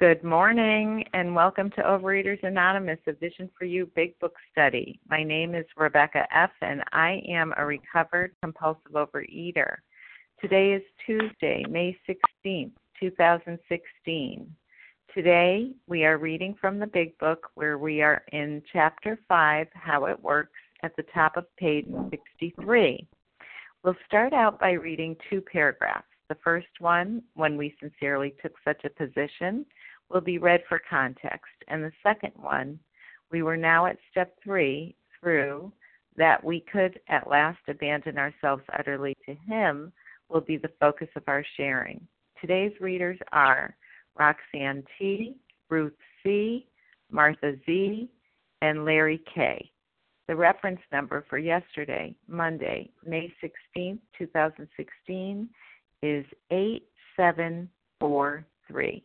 Good morning and welcome to Overeaters Anonymous, a Vision for You Big Book Study. My name is Rebecca F., and I am a recovered compulsive overeater. Today is Tuesday, May 16th, 2016. Today we are reading from the Big Book where we are in Chapter 5, How It Works, at the top of page 63. We'll start out by reading two paragraphs. The first one, when we sincerely took such a position, will be read for context. And the second one, we were now at step three through that we could at last abandon ourselves utterly to Him will be the focus of our sharing. Today's readers are Roxanne T., Ruth C., Martha Z., and Larry K. The reference number for yesterday, Monday, May 16, 2016, is 8743.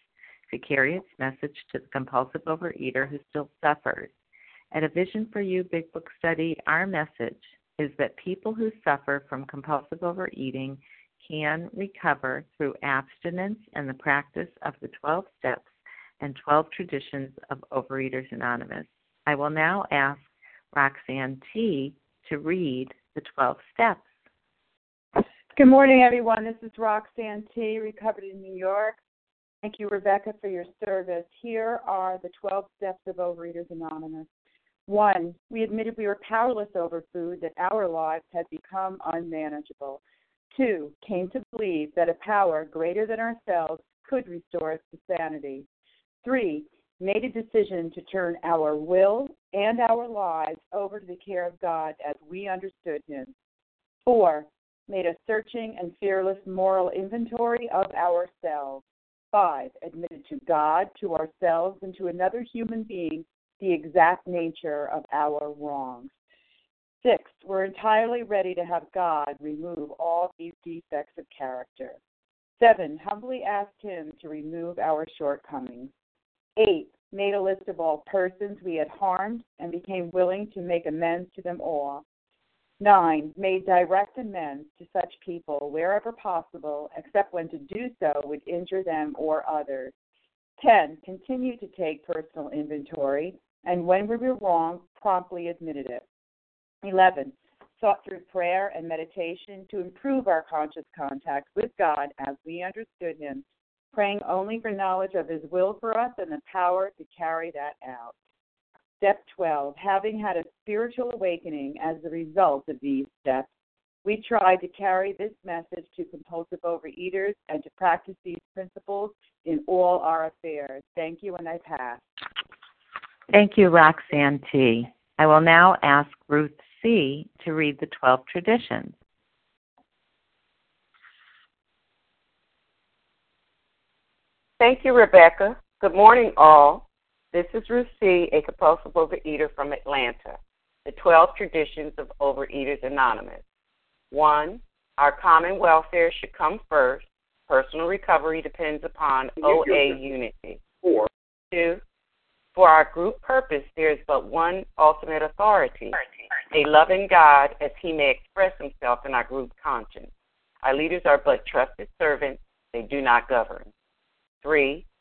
to carry its message to the compulsive overeater who still suffers. At a Vision for You Big Book study, our message is that people who suffer from compulsive overeating can recover through abstinence and the practice of the 12 steps and 12 traditions of Overeaters Anonymous. I will now ask Roxanne T. to read the 12 steps. Good morning, everyone. This is Roxanne T., recovered in New York. Thank you, Rebecca, for your service. Here are the 12 steps of Overeaters Anonymous. One, we admitted we were powerless over food, that our lives had become unmanageable. Two, came to believe that a power greater than ourselves could restore us to sanity. Three, made a decision to turn our will and our lives over to the care of God as we understood Him. Four, made a searching and fearless moral inventory of ourselves. Five, admitted to God, to ourselves, and to another human being the exact nature of our wrongs. Six, we're entirely ready to have God remove all these defects of character. Seven, humbly asked Him to remove our shortcomings. Eight, made a list of all persons we had harmed and became willing to make amends to them all. 9. Made direct amends to such people wherever possible, except when to do so would injure them or others. 10. Continued to take personal inventory, and when we were wrong, promptly admitted it. 11. Sought through prayer and meditation to improve our conscious contact with God as we understood Him, praying only for knowledge of His will for us and the power to carry that out. Step 12 Having had a spiritual awakening as a result of these steps, we try to carry this message to compulsive overeaters and to practice these principles in all our affairs. Thank you, and I pass. Thank you, Roxanne T. I will now ask Ruth C. to read the 12 traditions. Thank you, Rebecca. Good morning, all. This is Ruth C., a compulsive overeater from Atlanta. The 12 traditions of Overeaters Anonymous. 1. Our common welfare should come first. Personal recovery depends upon OA unity. 4. 2. For our group purpose, there is but one ultimate authority, a loving God as he may express himself in our group conscience. Our leaders are but trusted servants, they do not govern. 3.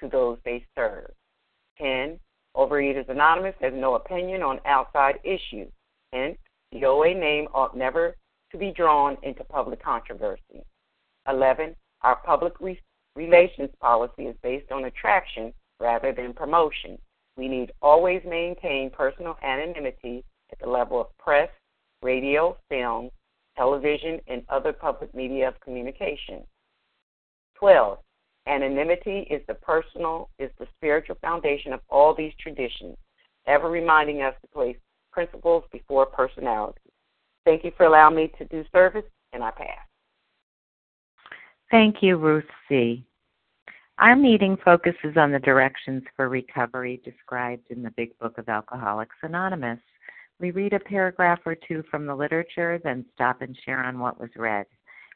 to those they serve. 10. Overeaters Anonymous has no opinion on outside issues. Hence, the OA name ought never to be drawn into public controversy. 11. Our public re- relations policy is based on attraction rather than promotion. We need always maintain personal anonymity at the level of press, radio, film, television, and other public media of communication. 12. Anonymity is the personal, is the spiritual foundation of all these traditions, ever reminding us to place principles before personality. Thank you for allowing me to do service, and I pass. Thank you, Ruth C. Our meeting focuses on the directions for recovery described in the Big Book of Alcoholics Anonymous. We read a paragraph or two from the literature, then stop and share on what was read.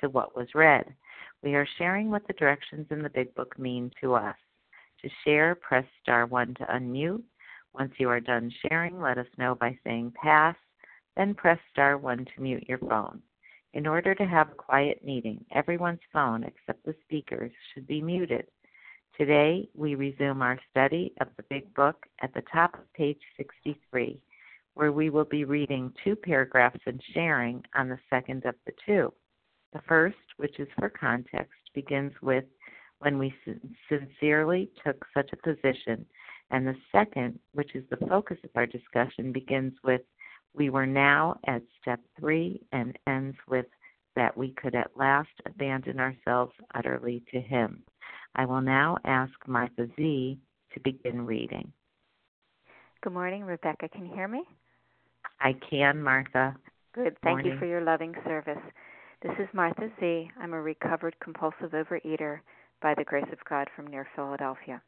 to what was read. We are sharing what the directions in the Big Book mean to us. To share, press star 1 to unmute. Once you are done sharing, let us know by saying pass, then press star 1 to mute your phone. In order to have a quiet meeting, everyone's phone except the speaker's should be muted. Today, we resume our study of the Big Book at the top of page 63, where we will be reading two paragraphs and sharing on the second of the two. The first, which is for context, begins with when we sincerely took such a position, and the second, which is the focus of our discussion, begins with we were now at step three and ends with that we could at last abandon ourselves utterly to Him. I will now ask Martha Z to begin reading. Good morning, Rebecca. Can you hear me? I can, Martha. Good. Thank morning. you for your loving service. This is Martha Z. I'm a recovered compulsive overeater by the grace of God from near Philadelphia.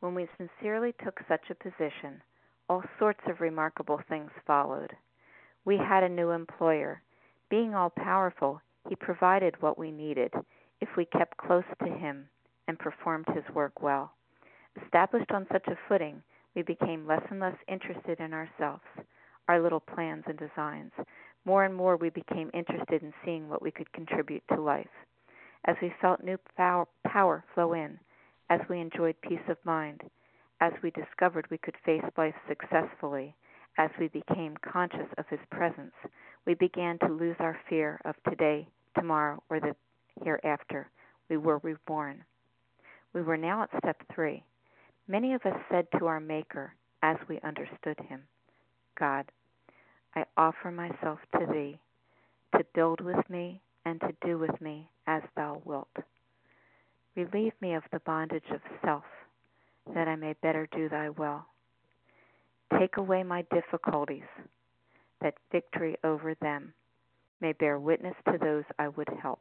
When we sincerely took such a position, all sorts of remarkable things followed. We had a new employer. Being all powerful, he provided what we needed if we kept close to him and performed his work well. Established on such a footing, we became less and less interested in ourselves, our little plans and designs. More and more, we became interested in seeing what we could contribute to life. As we felt new power flow in, as we enjoyed peace of mind, as we discovered we could face life successfully, as we became conscious of His presence, we began to lose our fear of today, tomorrow, or the hereafter. We were reborn. We were now at step three. Many of us said to our Maker, as we understood Him, God, I offer myself to Thee, to build with me and to do with me as Thou wilt. Relieve me of the bondage of self that I may better do thy will. Take away my difficulties, that victory over them may bear witness to those I would help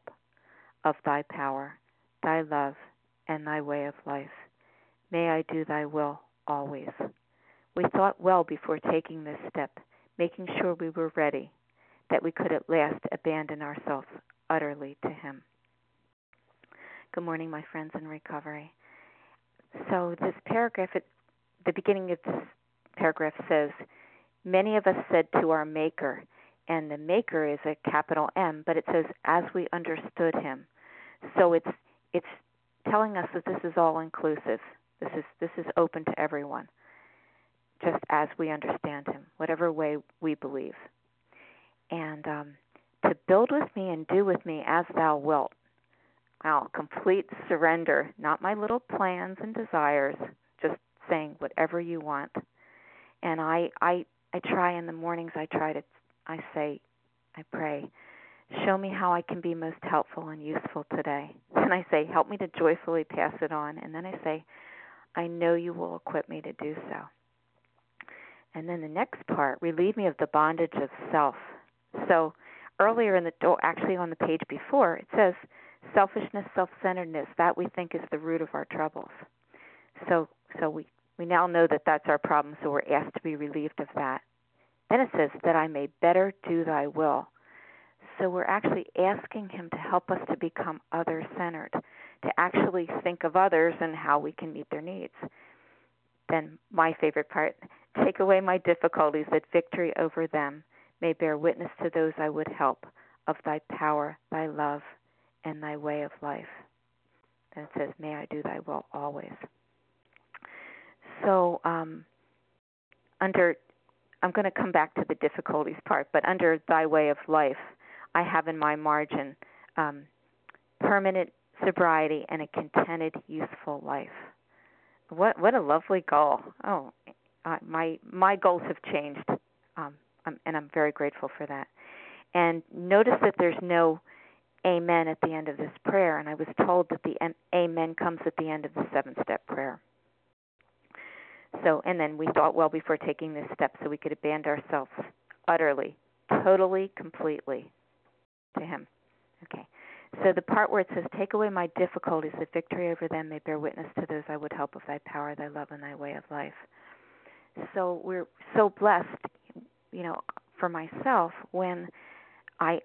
of thy power, thy love, and thy way of life. May I do thy will always. We thought well before taking this step, making sure we were ready, that we could at last abandon ourselves utterly to him. Good morning, my friends in recovery. So this paragraph at the beginning of this paragraph says, Many of us said to our Maker, and the Maker is a capital M, but it says as we understood him. So it's it's telling us that this is all inclusive. This is this is open to everyone, just as we understand him, whatever way we believe. And um, to build with me and do with me as thou wilt. Wow, complete surrender, not my little plans and desires, just saying whatever you want. And I I I try in the mornings I try to I say I pray, show me how I can be most helpful and useful today. And I say, help me to joyfully pass it on. And then I say, I know you will equip me to do so. And then the next part, relieve me of the bondage of self. So earlier in the, oh, actually on the page before, it says selfishness, self-centeredness, that we think is the root of our troubles. So, so we we now know that that's our problem. So we're asked to be relieved of that. Then it says that I may better do Thy will. So we're actually asking Him to help us to become other-centered, to actually think of others and how we can meet their needs. Then my favorite part Take away my difficulties, that victory over them may bear witness to those I would help of thy power, thy love, and thy way of life. And it says, May I do thy will always. So, um, under, I'm going to come back to the difficulties part, but under thy way of life, I have in my margin um, permanent sobriety and a contented, useful life. What what a lovely goal! Oh, uh, my my goals have changed, um, I'm, and I'm very grateful for that. And notice that there's no amen at the end of this prayer, and I was told that the amen comes at the end of the seven step prayer. So, and then we thought well before taking this step, so we could abandon ourselves utterly, totally, completely to Him. Okay. So the part where it says, Take away my difficulties, that victory over them may bear witness to those I would help of thy power, thy love, and thy way of life so we're so blessed, you know, for myself when I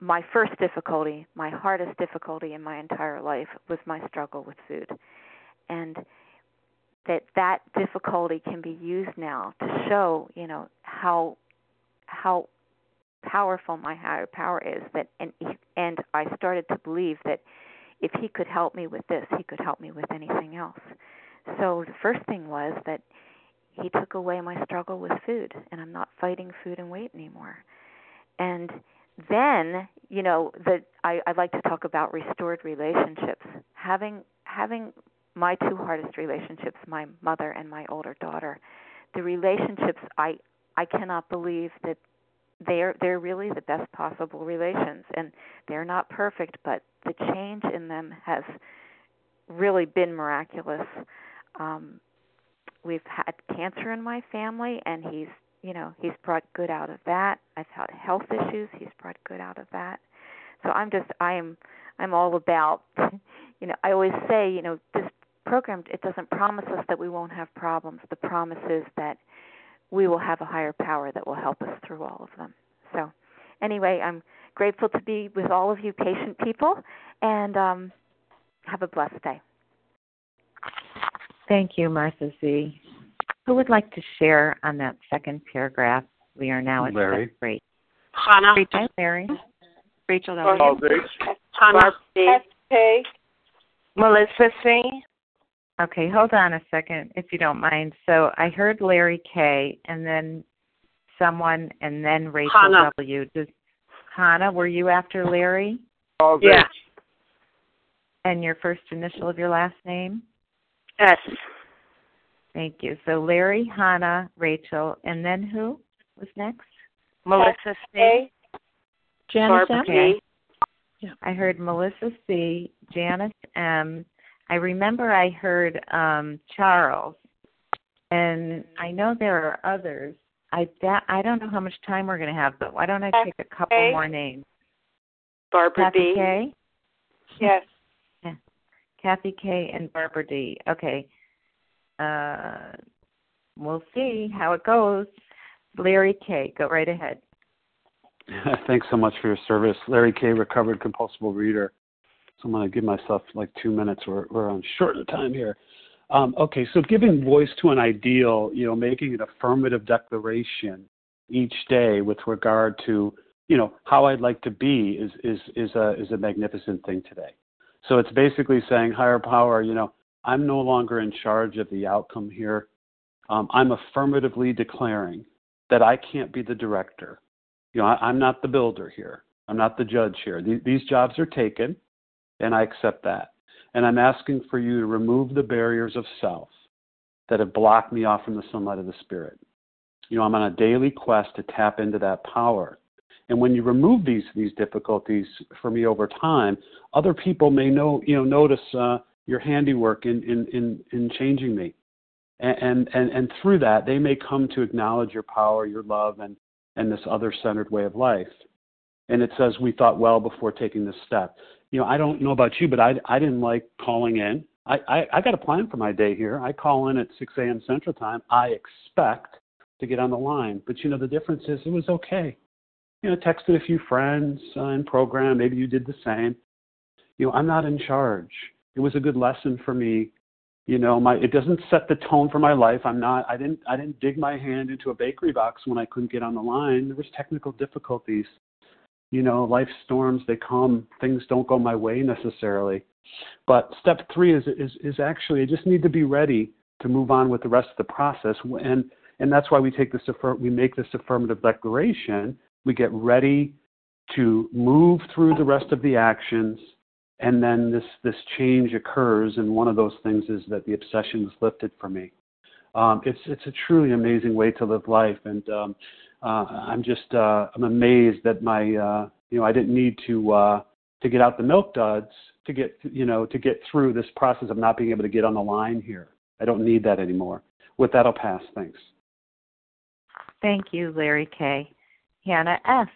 my first difficulty, my hardest difficulty in my entire life was my struggle with food. And that that difficulty can be used now to show, you know, how how powerful my higher power is that and and I started to believe that if he could help me with this, he could help me with anything else. So the first thing was that he took away my struggle with food and I'm not fighting food and weight anymore. And then, you know, the I, I like to talk about restored relationships. Having having my two hardest relationships, my mother and my older daughter, the relationships I I cannot believe that they're they're really the best possible relations and they're not perfect but the change in them has really been miraculous. Um we've had cancer in my family and he's you know he's brought good out of that. I've had health issues he's brought good out of that. So i'm just i am i'm all about you know i always say you know this program it doesn't promise us that we won't have problems. The promise is that we will have a higher power that will help us through all of them so anyway i'm grateful to be with all of you patient people and um have a blessed day Thank you, Martha Z. Who would like to share on that second paragraph? We are now at Larry. step three. Hannah. Hi, Larry. Rachel Paul W. Bates. Hannah. Okay. Melissa C. Okay, hold on a second, if you don't mind. So I heard Larry K. and then someone, and then Rachel Hannah. W. Does Hannah? Were you after Larry? Paul Yeah. And your first initial of your last name? S. Thank you. So Larry, Hannah, Rachel, and then who was next? Melissa C. Janice Barbara Okay. G. I heard Melissa C, Janice M. I remember I heard um, Charles, and I know there are others. I da- I don't know how much time we're going to have, but why don't I take a couple K. more names? Barbara Kathy B. K, Yes. Kathy K, and Barbara D. Okay. Uh, we'll see how it goes. Larry K, go right ahead. Thanks so much for your service. Larry K, recovered compulsive reader. So I'm going to give myself like two minutes. We're, we're on short of time here. Um, okay, so giving voice to an ideal, you know, making an affirmative declaration each day with regard to, you know, how I'd like to be is is is a is a magnificent thing today. So it's basically saying, higher power, you know, I'm no longer in charge of the outcome here. Um, I'm affirmatively declaring that I can't be the director. You know, I, I'm not the builder here. I'm not the judge here. These jobs are taken, and I accept that. And I'm asking for you to remove the barriers of self that have blocked me off from the sunlight of the Spirit. You know, I'm on a daily quest to tap into that power. And when you remove these these difficulties for me over time, other people may know you know notice uh, your handiwork in in in, in changing me, and, and and through that they may come to acknowledge your power, your love, and and this other centered way of life. And it says we thought well before taking this step. You know, I don't know about you, but I I didn't like calling in. I, I, I got a plan for my day here. I call in at 6 a.m. Central Time. I expect to get on the line. But you know, the difference is it was okay. You know, texted a few friends uh, in program. Maybe you did the same. You know, I'm not in charge. It was a good lesson for me. You know, my it doesn't set the tone for my life. I'm not. I didn't. I didn't dig my hand into a bakery box when I couldn't get on the line. There was technical difficulties. You know, life storms. They come. Things don't go my way necessarily. But step three is is is actually I just need to be ready to move on with the rest of the process. And and that's why we take this we make this affirmative declaration. We get ready to move through the rest of the actions, and then this this change occurs. And one of those things is that the obsession is lifted for me. Um, it's it's a truly amazing way to live life, and um, I'm just uh, I'm amazed that my uh, you know I didn't need to uh, to get out the milk duds to get you know to get through this process of not being able to get on the line here. I don't need that anymore. With that, I'll pass. Thanks. Thank you, Larry K. Hannah S.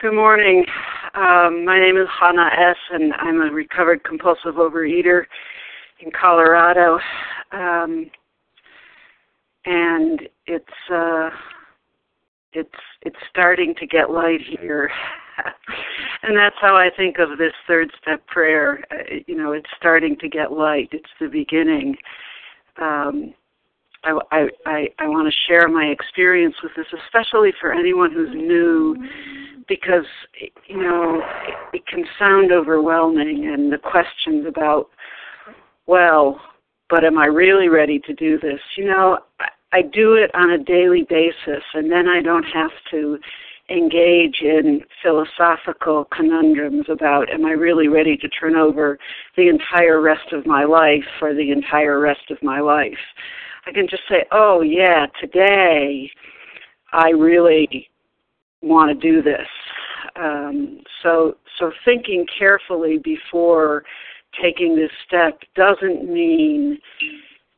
Good morning. Um, my name is Hannah S., and I'm a recovered compulsive overeater in Colorado. Um, and it's uh, it's it's starting to get light here. and that's how I think of this third step prayer. Uh, you know, it's starting to get light. It's the beginning um, I, I, I, I want to share my experience with this, especially for anyone who's new, because you know it, it can sound overwhelming, and the questions about, well, but am I really ready to do this? You know, I do it on a daily basis, and then I don't have to engage in philosophical conundrums about am I really ready to turn over the entire rest of my life for the entire rest of my life. I can just say, oh yeah, today I really want to do this. Um, so, so thinking carefully before taking this step doesn't mean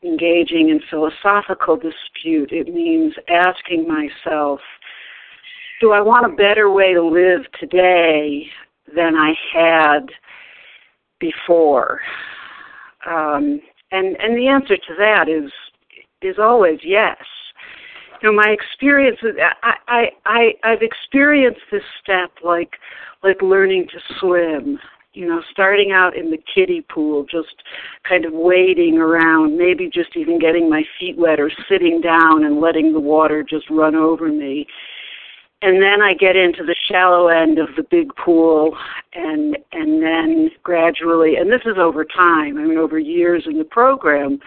engaging in philosophical dispute. It means asking myself, do I want a better way to live today than I had before? Um, and and the answer to that is is always yes. You know, my experience I, I I I've experienced this step like like learning to swim. You know, starting out in the kiddie pool, just kind of wading around, maybe just even getting my feet wet or sitting down and letting the water just run over me. And then I get into the shallow end of the big pool and and then gradually and this is over time, I mean over years in the program,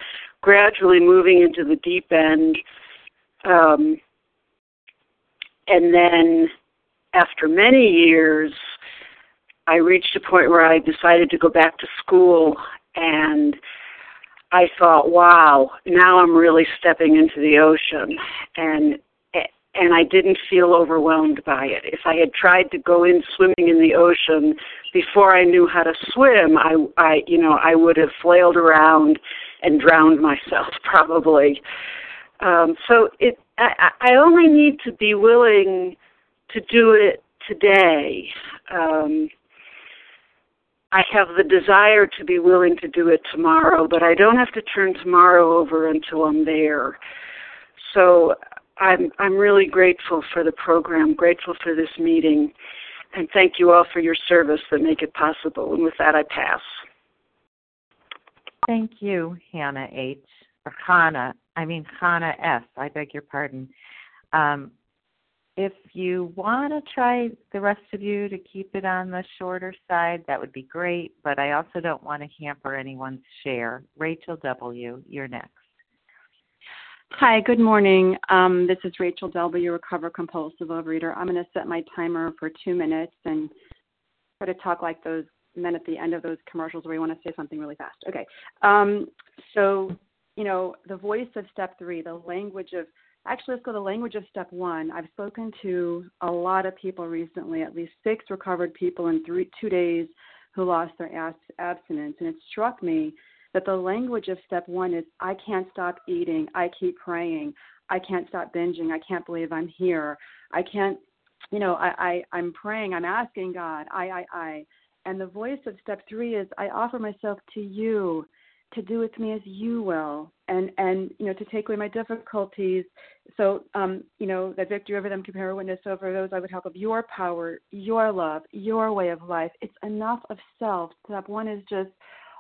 gradually moving into the deep end um, and then after many years I reached a point where I decided to go back to school and I thought, wow, now I'm really stepping into the ocean and and I didn't feel overwhelmed by it. If I had tried to go in swimming in the ocean before I knew how to swim, I, I, you know, I would have flailed around and drowned myself probably. Um, so it, I, I only need to be willing to do it today. Um, I have the desire to be willing to do it tomorrow, but I don't have to turn tomorrow over until I'm there. So I'm I'm really grateful for the program, grateful for this meeting, and thank you all for your service that make it possible. And with that, I pass. Thank you, Hannah H. Or Hannah, I mean Hannah S. I beg your pardon. Um, if you want to try the rest of you to keep it on the shorter side, that would be great. But I also don't want to hamper anyone's share. Rachel W., you're next. Hi, good morning. Um, this is Rachel Delby, Recover compulsive overeater. I'm going to set my timer for two minutes and try to talk like those men at the end of those commercials where you want to say something really fast. Okay. Um, so, you know, the voice of step three, the language of actually let's go to the language of step one. I've spoken to a lot of people recently, at least six recovered people in three two days who lost their abstinence, and it struck me that the language of step one is I can't stop eating, I keep praying, I can't stop binging, I can't believe I'm here, I can't, you know, I, I I'm praying, I'm asking God, I I I, and the voice of step three is I offer myself to you to do with me as you will and and you know to take away my difficulties so um you know that victory over them compare witness over those i would help of your power your love your way of life it's enough of self step one is just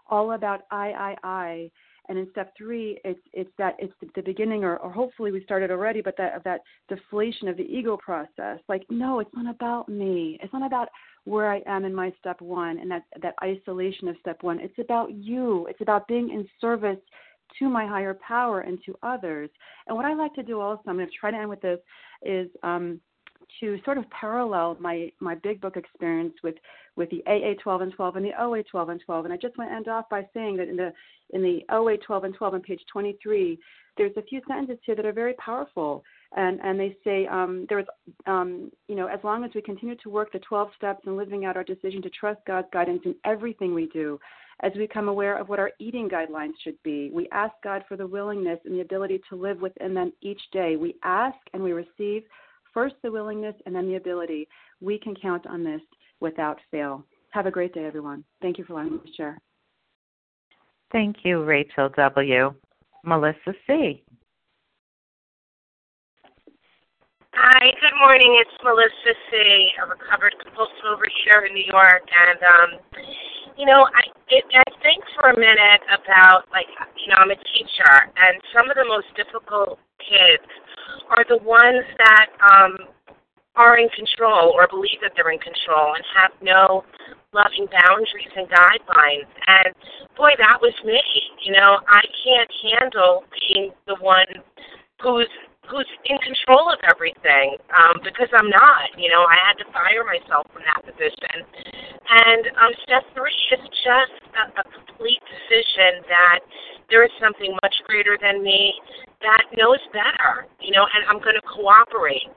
all about I, I, I. And in step three, it's it's that it's the beginning, or, or hopefully we started already, but that of that deflation of the ego process. Like, no, it's not about me. It's not about where I am in my step one and that that isolation of step one. It's about you. It's about being in service to my higher power and to others. And what I like to do also, I'm going to try to end with this, is um, to sort of parallel my my big book experience with with the AA 12 and 12 and the OA 12 and 12. And I just want to end off by saying that in the in the OA 12 and 12 on page 23, there's a few sentences here that are very powerful. And and they say um, there is um, you know as long as we continue to work the 12 steps and living out our decision to trust God's guidance in everything we do, as we become aware of what our eating guidelines should be. We ask God for the willingness and the ability to live within them each day. We ask and we receive first the willingness and then the ability. We can count on this without fail. Have a great day, everyone. Thank you for letting me share. Thank you, Rachel W. Melissa C. Hi, good morning. It's Melissa C., a recovered compulsive overeater in New York, and um, you know, I it, I think for a minute about like you know I'm a teacher, and some of the most difficult kids are the ones that um, are in control or believe that they're in control and have no loving boundaries and guidelines. And boy, that was me. You know, I can't handle being the one who's who's in control of everything um, because I'm not. You know, I had to fire myself from that position. And um, step three is just a, a complete decision that there is something much greater than me that knows better. You know, and I'm going to cooperate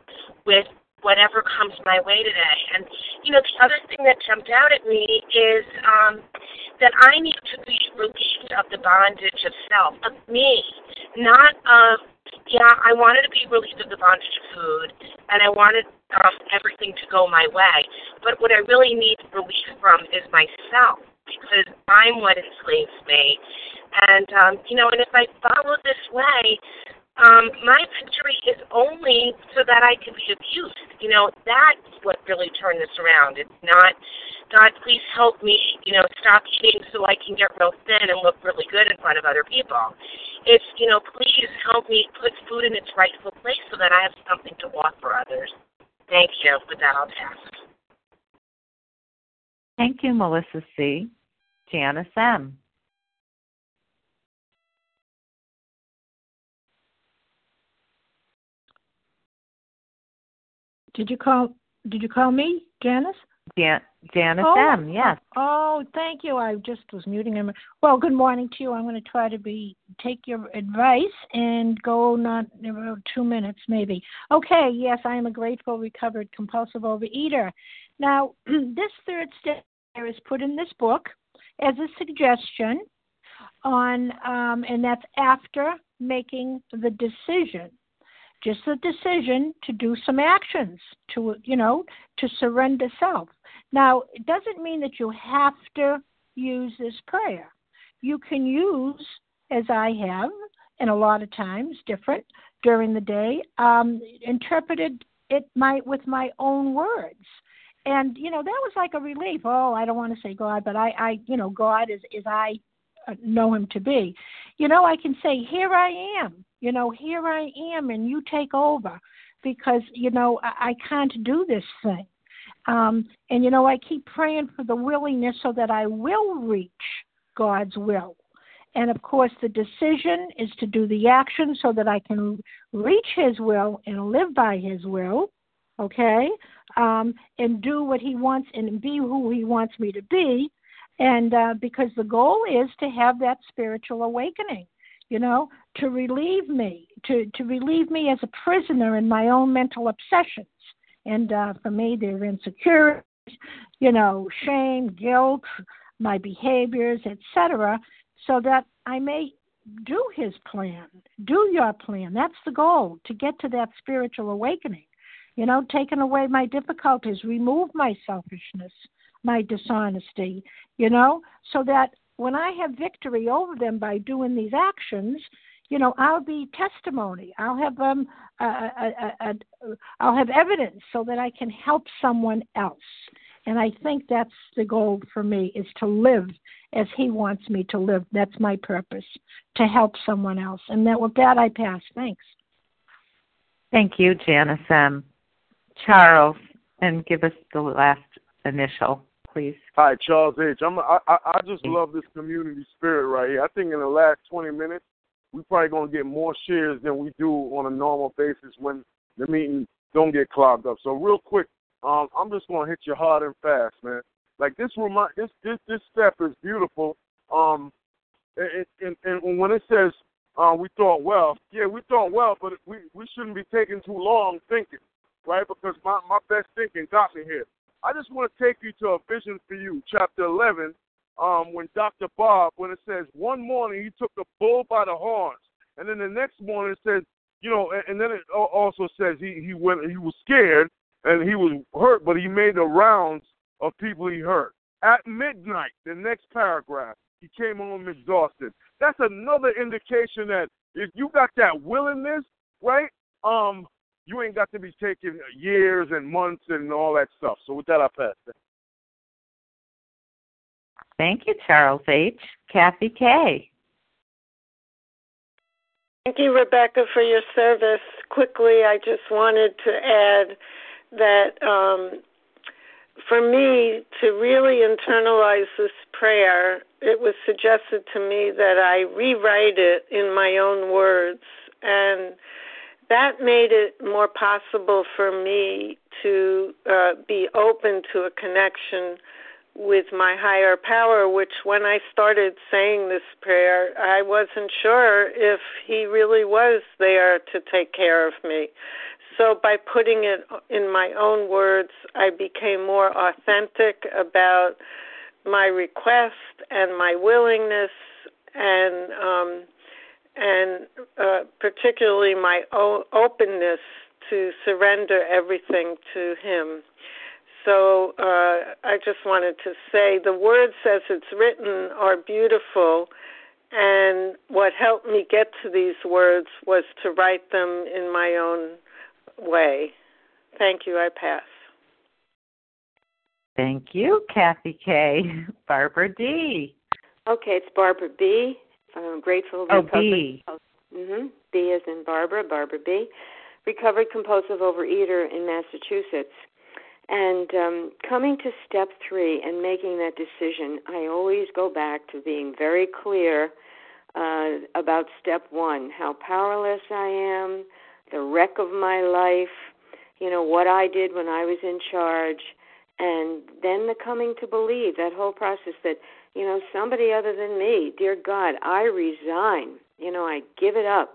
with whatever comes my way today. And you know, the other thing that jumped out at me is um, that I need to be relieved of the bondage of self, of me, not of yeah, I wanted to be relieved of the bondage of food, and I wanted um, everything to go my way. But what I really need relief from is myself, because I'm what enslaves me. And um, you know, and if I follow this way, um, my victory is only so that I can be abused. You know, that's what really turned this around. It's not, God, please help me, you know, stop eating so I can get real thin and look really good in front of other people. It's, you know, please help me put food in its rightful place so that I have something to offer others. Thank you. With that, I'll pass. Thank you, Melissa C. Janice M. Did you call? Did you call me, Janice? Jan- Janice oh, M. Yes. Oh, thank you. I just was muting him. Well, good morning to you. I'm going to try to be take your advice and go not about two minutes maybe. Okay. Yes, I am a grateful recovered compulsive overeater. Now, this third step is put in this book as a suggestion on, um, and that's after making the decision just a decision to do some actions to you know to surrender self. Now it doesn't mean that you have to use this prayer. You can use as i have and a lot of times different during the day um interpreted it my with my own words. And you know that was like a relief. Oh i don't want to say god but i i you know god is is i know him to be. You know i can say here i am you know, here I am and you take over because, you know, I, I can't do this thing. Um, and, you know, I keep praying for the willingness so that I will reach God's will. And of course, the decision is to do the action so that I can reach His will and live by His will, okay? Um, and do what He wants and be who He wants me to be. And uh, because the goal is to have that spiritual awakening, you know, to relieve me, to, to relieve me as a prisoner in my own mental obsessions. And uh, for me, they're insecurities, you know, shame, guilt, my behaviors, etc so that I may do his plan, do your plan. That's the goal, to get to that spiritual awakening. You know, taking away my difficulties, remove my selfishness, my dishonesty, you know, so that when I have victory over them by doing these actions, you know, I'll be testimony. I'll have um, a, a, a, I'll have evidence so that I can help someone else. And I think that's the goal for me is to live as he wants me to live. That's my purpose, to help someone else. And that with that I pass. Thanks. Thank you, Janice M. Charles, and give us the last initial, please. Hi, Charles H. I'm, I, I just love this community spirit right here. I think in the last 20 minutes, we're probably going to get more shares than we do on a normal basis when the meeting don't get clogged up. So real quick, um, I'm just going to hit you hard and fast, man. Like this remind this this this step is beautiful. Um, and, and, and when it says uh, we thought well, yeah, we thought well, but we we shouldn't be taking too long thinking, right? Because my my best thinking got me here. I just want to take you to a vision for you, chapter 11, um, when Dr. Bob, when it says one morning he took the bull by the horns, and then the next morning it says, you know, and, and then it also says he he went he was scared and he was hurt, but he made the rounds of people he hurt. At midnight, the next paragraph, he came home exhausted. That's another indication that if you got that willingness, right? Um, you ain't got to be taking years and months and all that stuff. So with that, I pass. Thank you, Charles H. Kathy K. Thank you, Rebecca, for your service. Quickly, I just wanted to add that um, for me to really internalize this prayer, it was suggested to me that I rewrite it in my own words. And that made it more possible for me to uh, be open to a connection with my higher power, which when I started saying this prayer, I wasn't sure if he really was there to take care of me. So by putting it in my own words, I became more authentic about my request and my willingness and um, and uh, particularly my o- openness to surrender everything to him. So uh, I just wanted to say the words as it's written are beautiful, and what helped me get to these words was to write them in my own way. Thank you. I pass. Thank you, Kathy K. Barbara D. Okay, it's Barbara B. I'm grateful. Oh, B. Mm-hmm. B is in Barbara, Barbara B. Recovered compulsive overeater in Massachusetts. And um, coming to step three and making that decision, I always go back to being very clear uh, about step one how powerless I am, the wreck of my life, you know, what I did when I was in charge, and then the coming to believe, that whole process that, you know, somebody other than me, dear God, I resign, you know, I give it up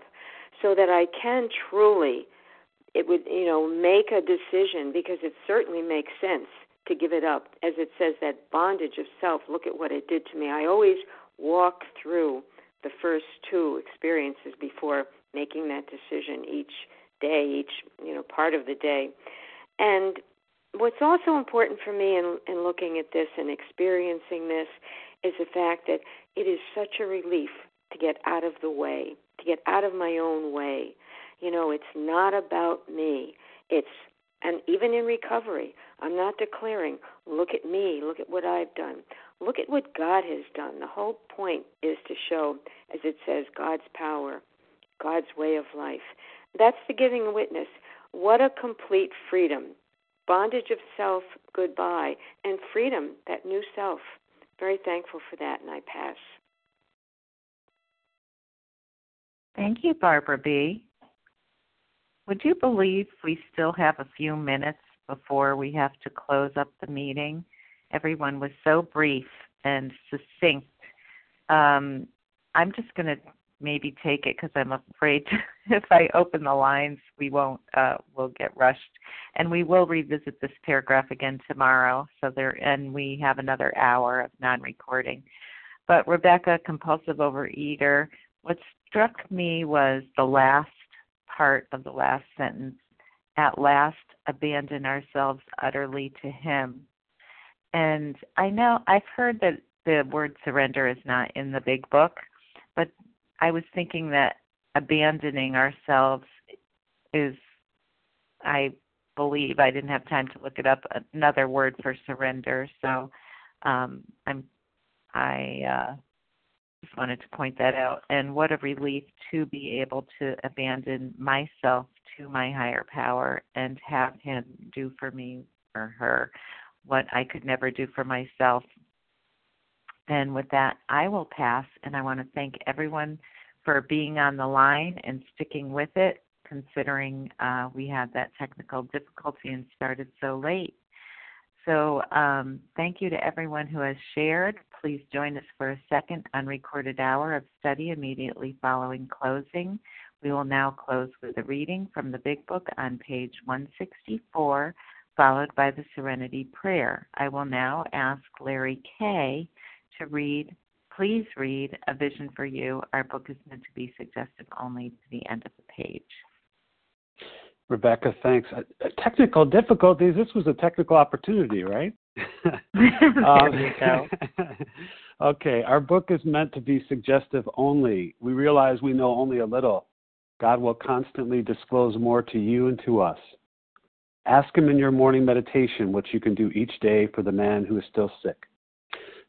so that I can truly it would, you know, make a decision because it certainly makes sense to give it up. As it says that bondage of self, look at what it did to me. I always walk through the first two experiences before making that decision each day, each you know part of the day. And what's also important for me in, in looking at this and experiencing this is the fact that it is such a relief to get out of the way, to get out of my own way. You know, it's not about me. It's and even in recovery, I'm not declaring, look at me, look at what I've done. Look at what God has done. The whole point is to show, as it says, God's power God's way of life. That's the giving witness. What a complete freedom. Bondage of self, goodbye, and freedom, that new self. Very thankful for that, and I pass. Thank you, Barbara B. Would you believe we still have a few minutes before we have to close up the meeting? Everyone was so brief and succinct. Um, I'm just going to maybe take it because I'm afraid if I open the lines, we won't. Uh, we'll get rushed, and we will revisit this paragraph again tomorrow. So there, and we have another hour of non-recording. But Rebecca, compulsive overeater, what struck me was the last part of the last sentence. At last, abandon ourselves utterly to Him. And I know I've heard that the word surrender is not in the big book, I was thinking that abandoning ourselves is, I believe, I didn't have time to look it up, another word for surrender. So um, I'm, I uh, just wanted to point that out. And what a relief to be able to abandon myself to my higher power and have Him do for me or her what I could never do for myself. And with that, I will pass, and I want to thank everyone for being on the line and sticking with it, considering uh, we had that technical difficulty and started so late. So, um, thank you to everyone who has shared. Please join us for a second unrecorded hour of study immediately following closing. We will now close with a reading from the Big Book on page 164 followed by the Serenity Prayer. I will now ask Larry K. to read, please read A Vision for You. Our book is meant to be suggestive only to the end of the page. Rebecca, thanks. Uh, uh technical difficulties. This was a technical opportunity, right? um, okay, our book is meant to be suggestive only. We realize we know only a little. God will constantly disclose more to you and to us. Ask Him in your morning meditation what you can do each day for the man who is still sick.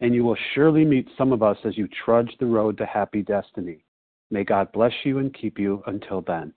and you will surely meet some of us as you trudge the road to happy destiny. May God bless you and keep you until then.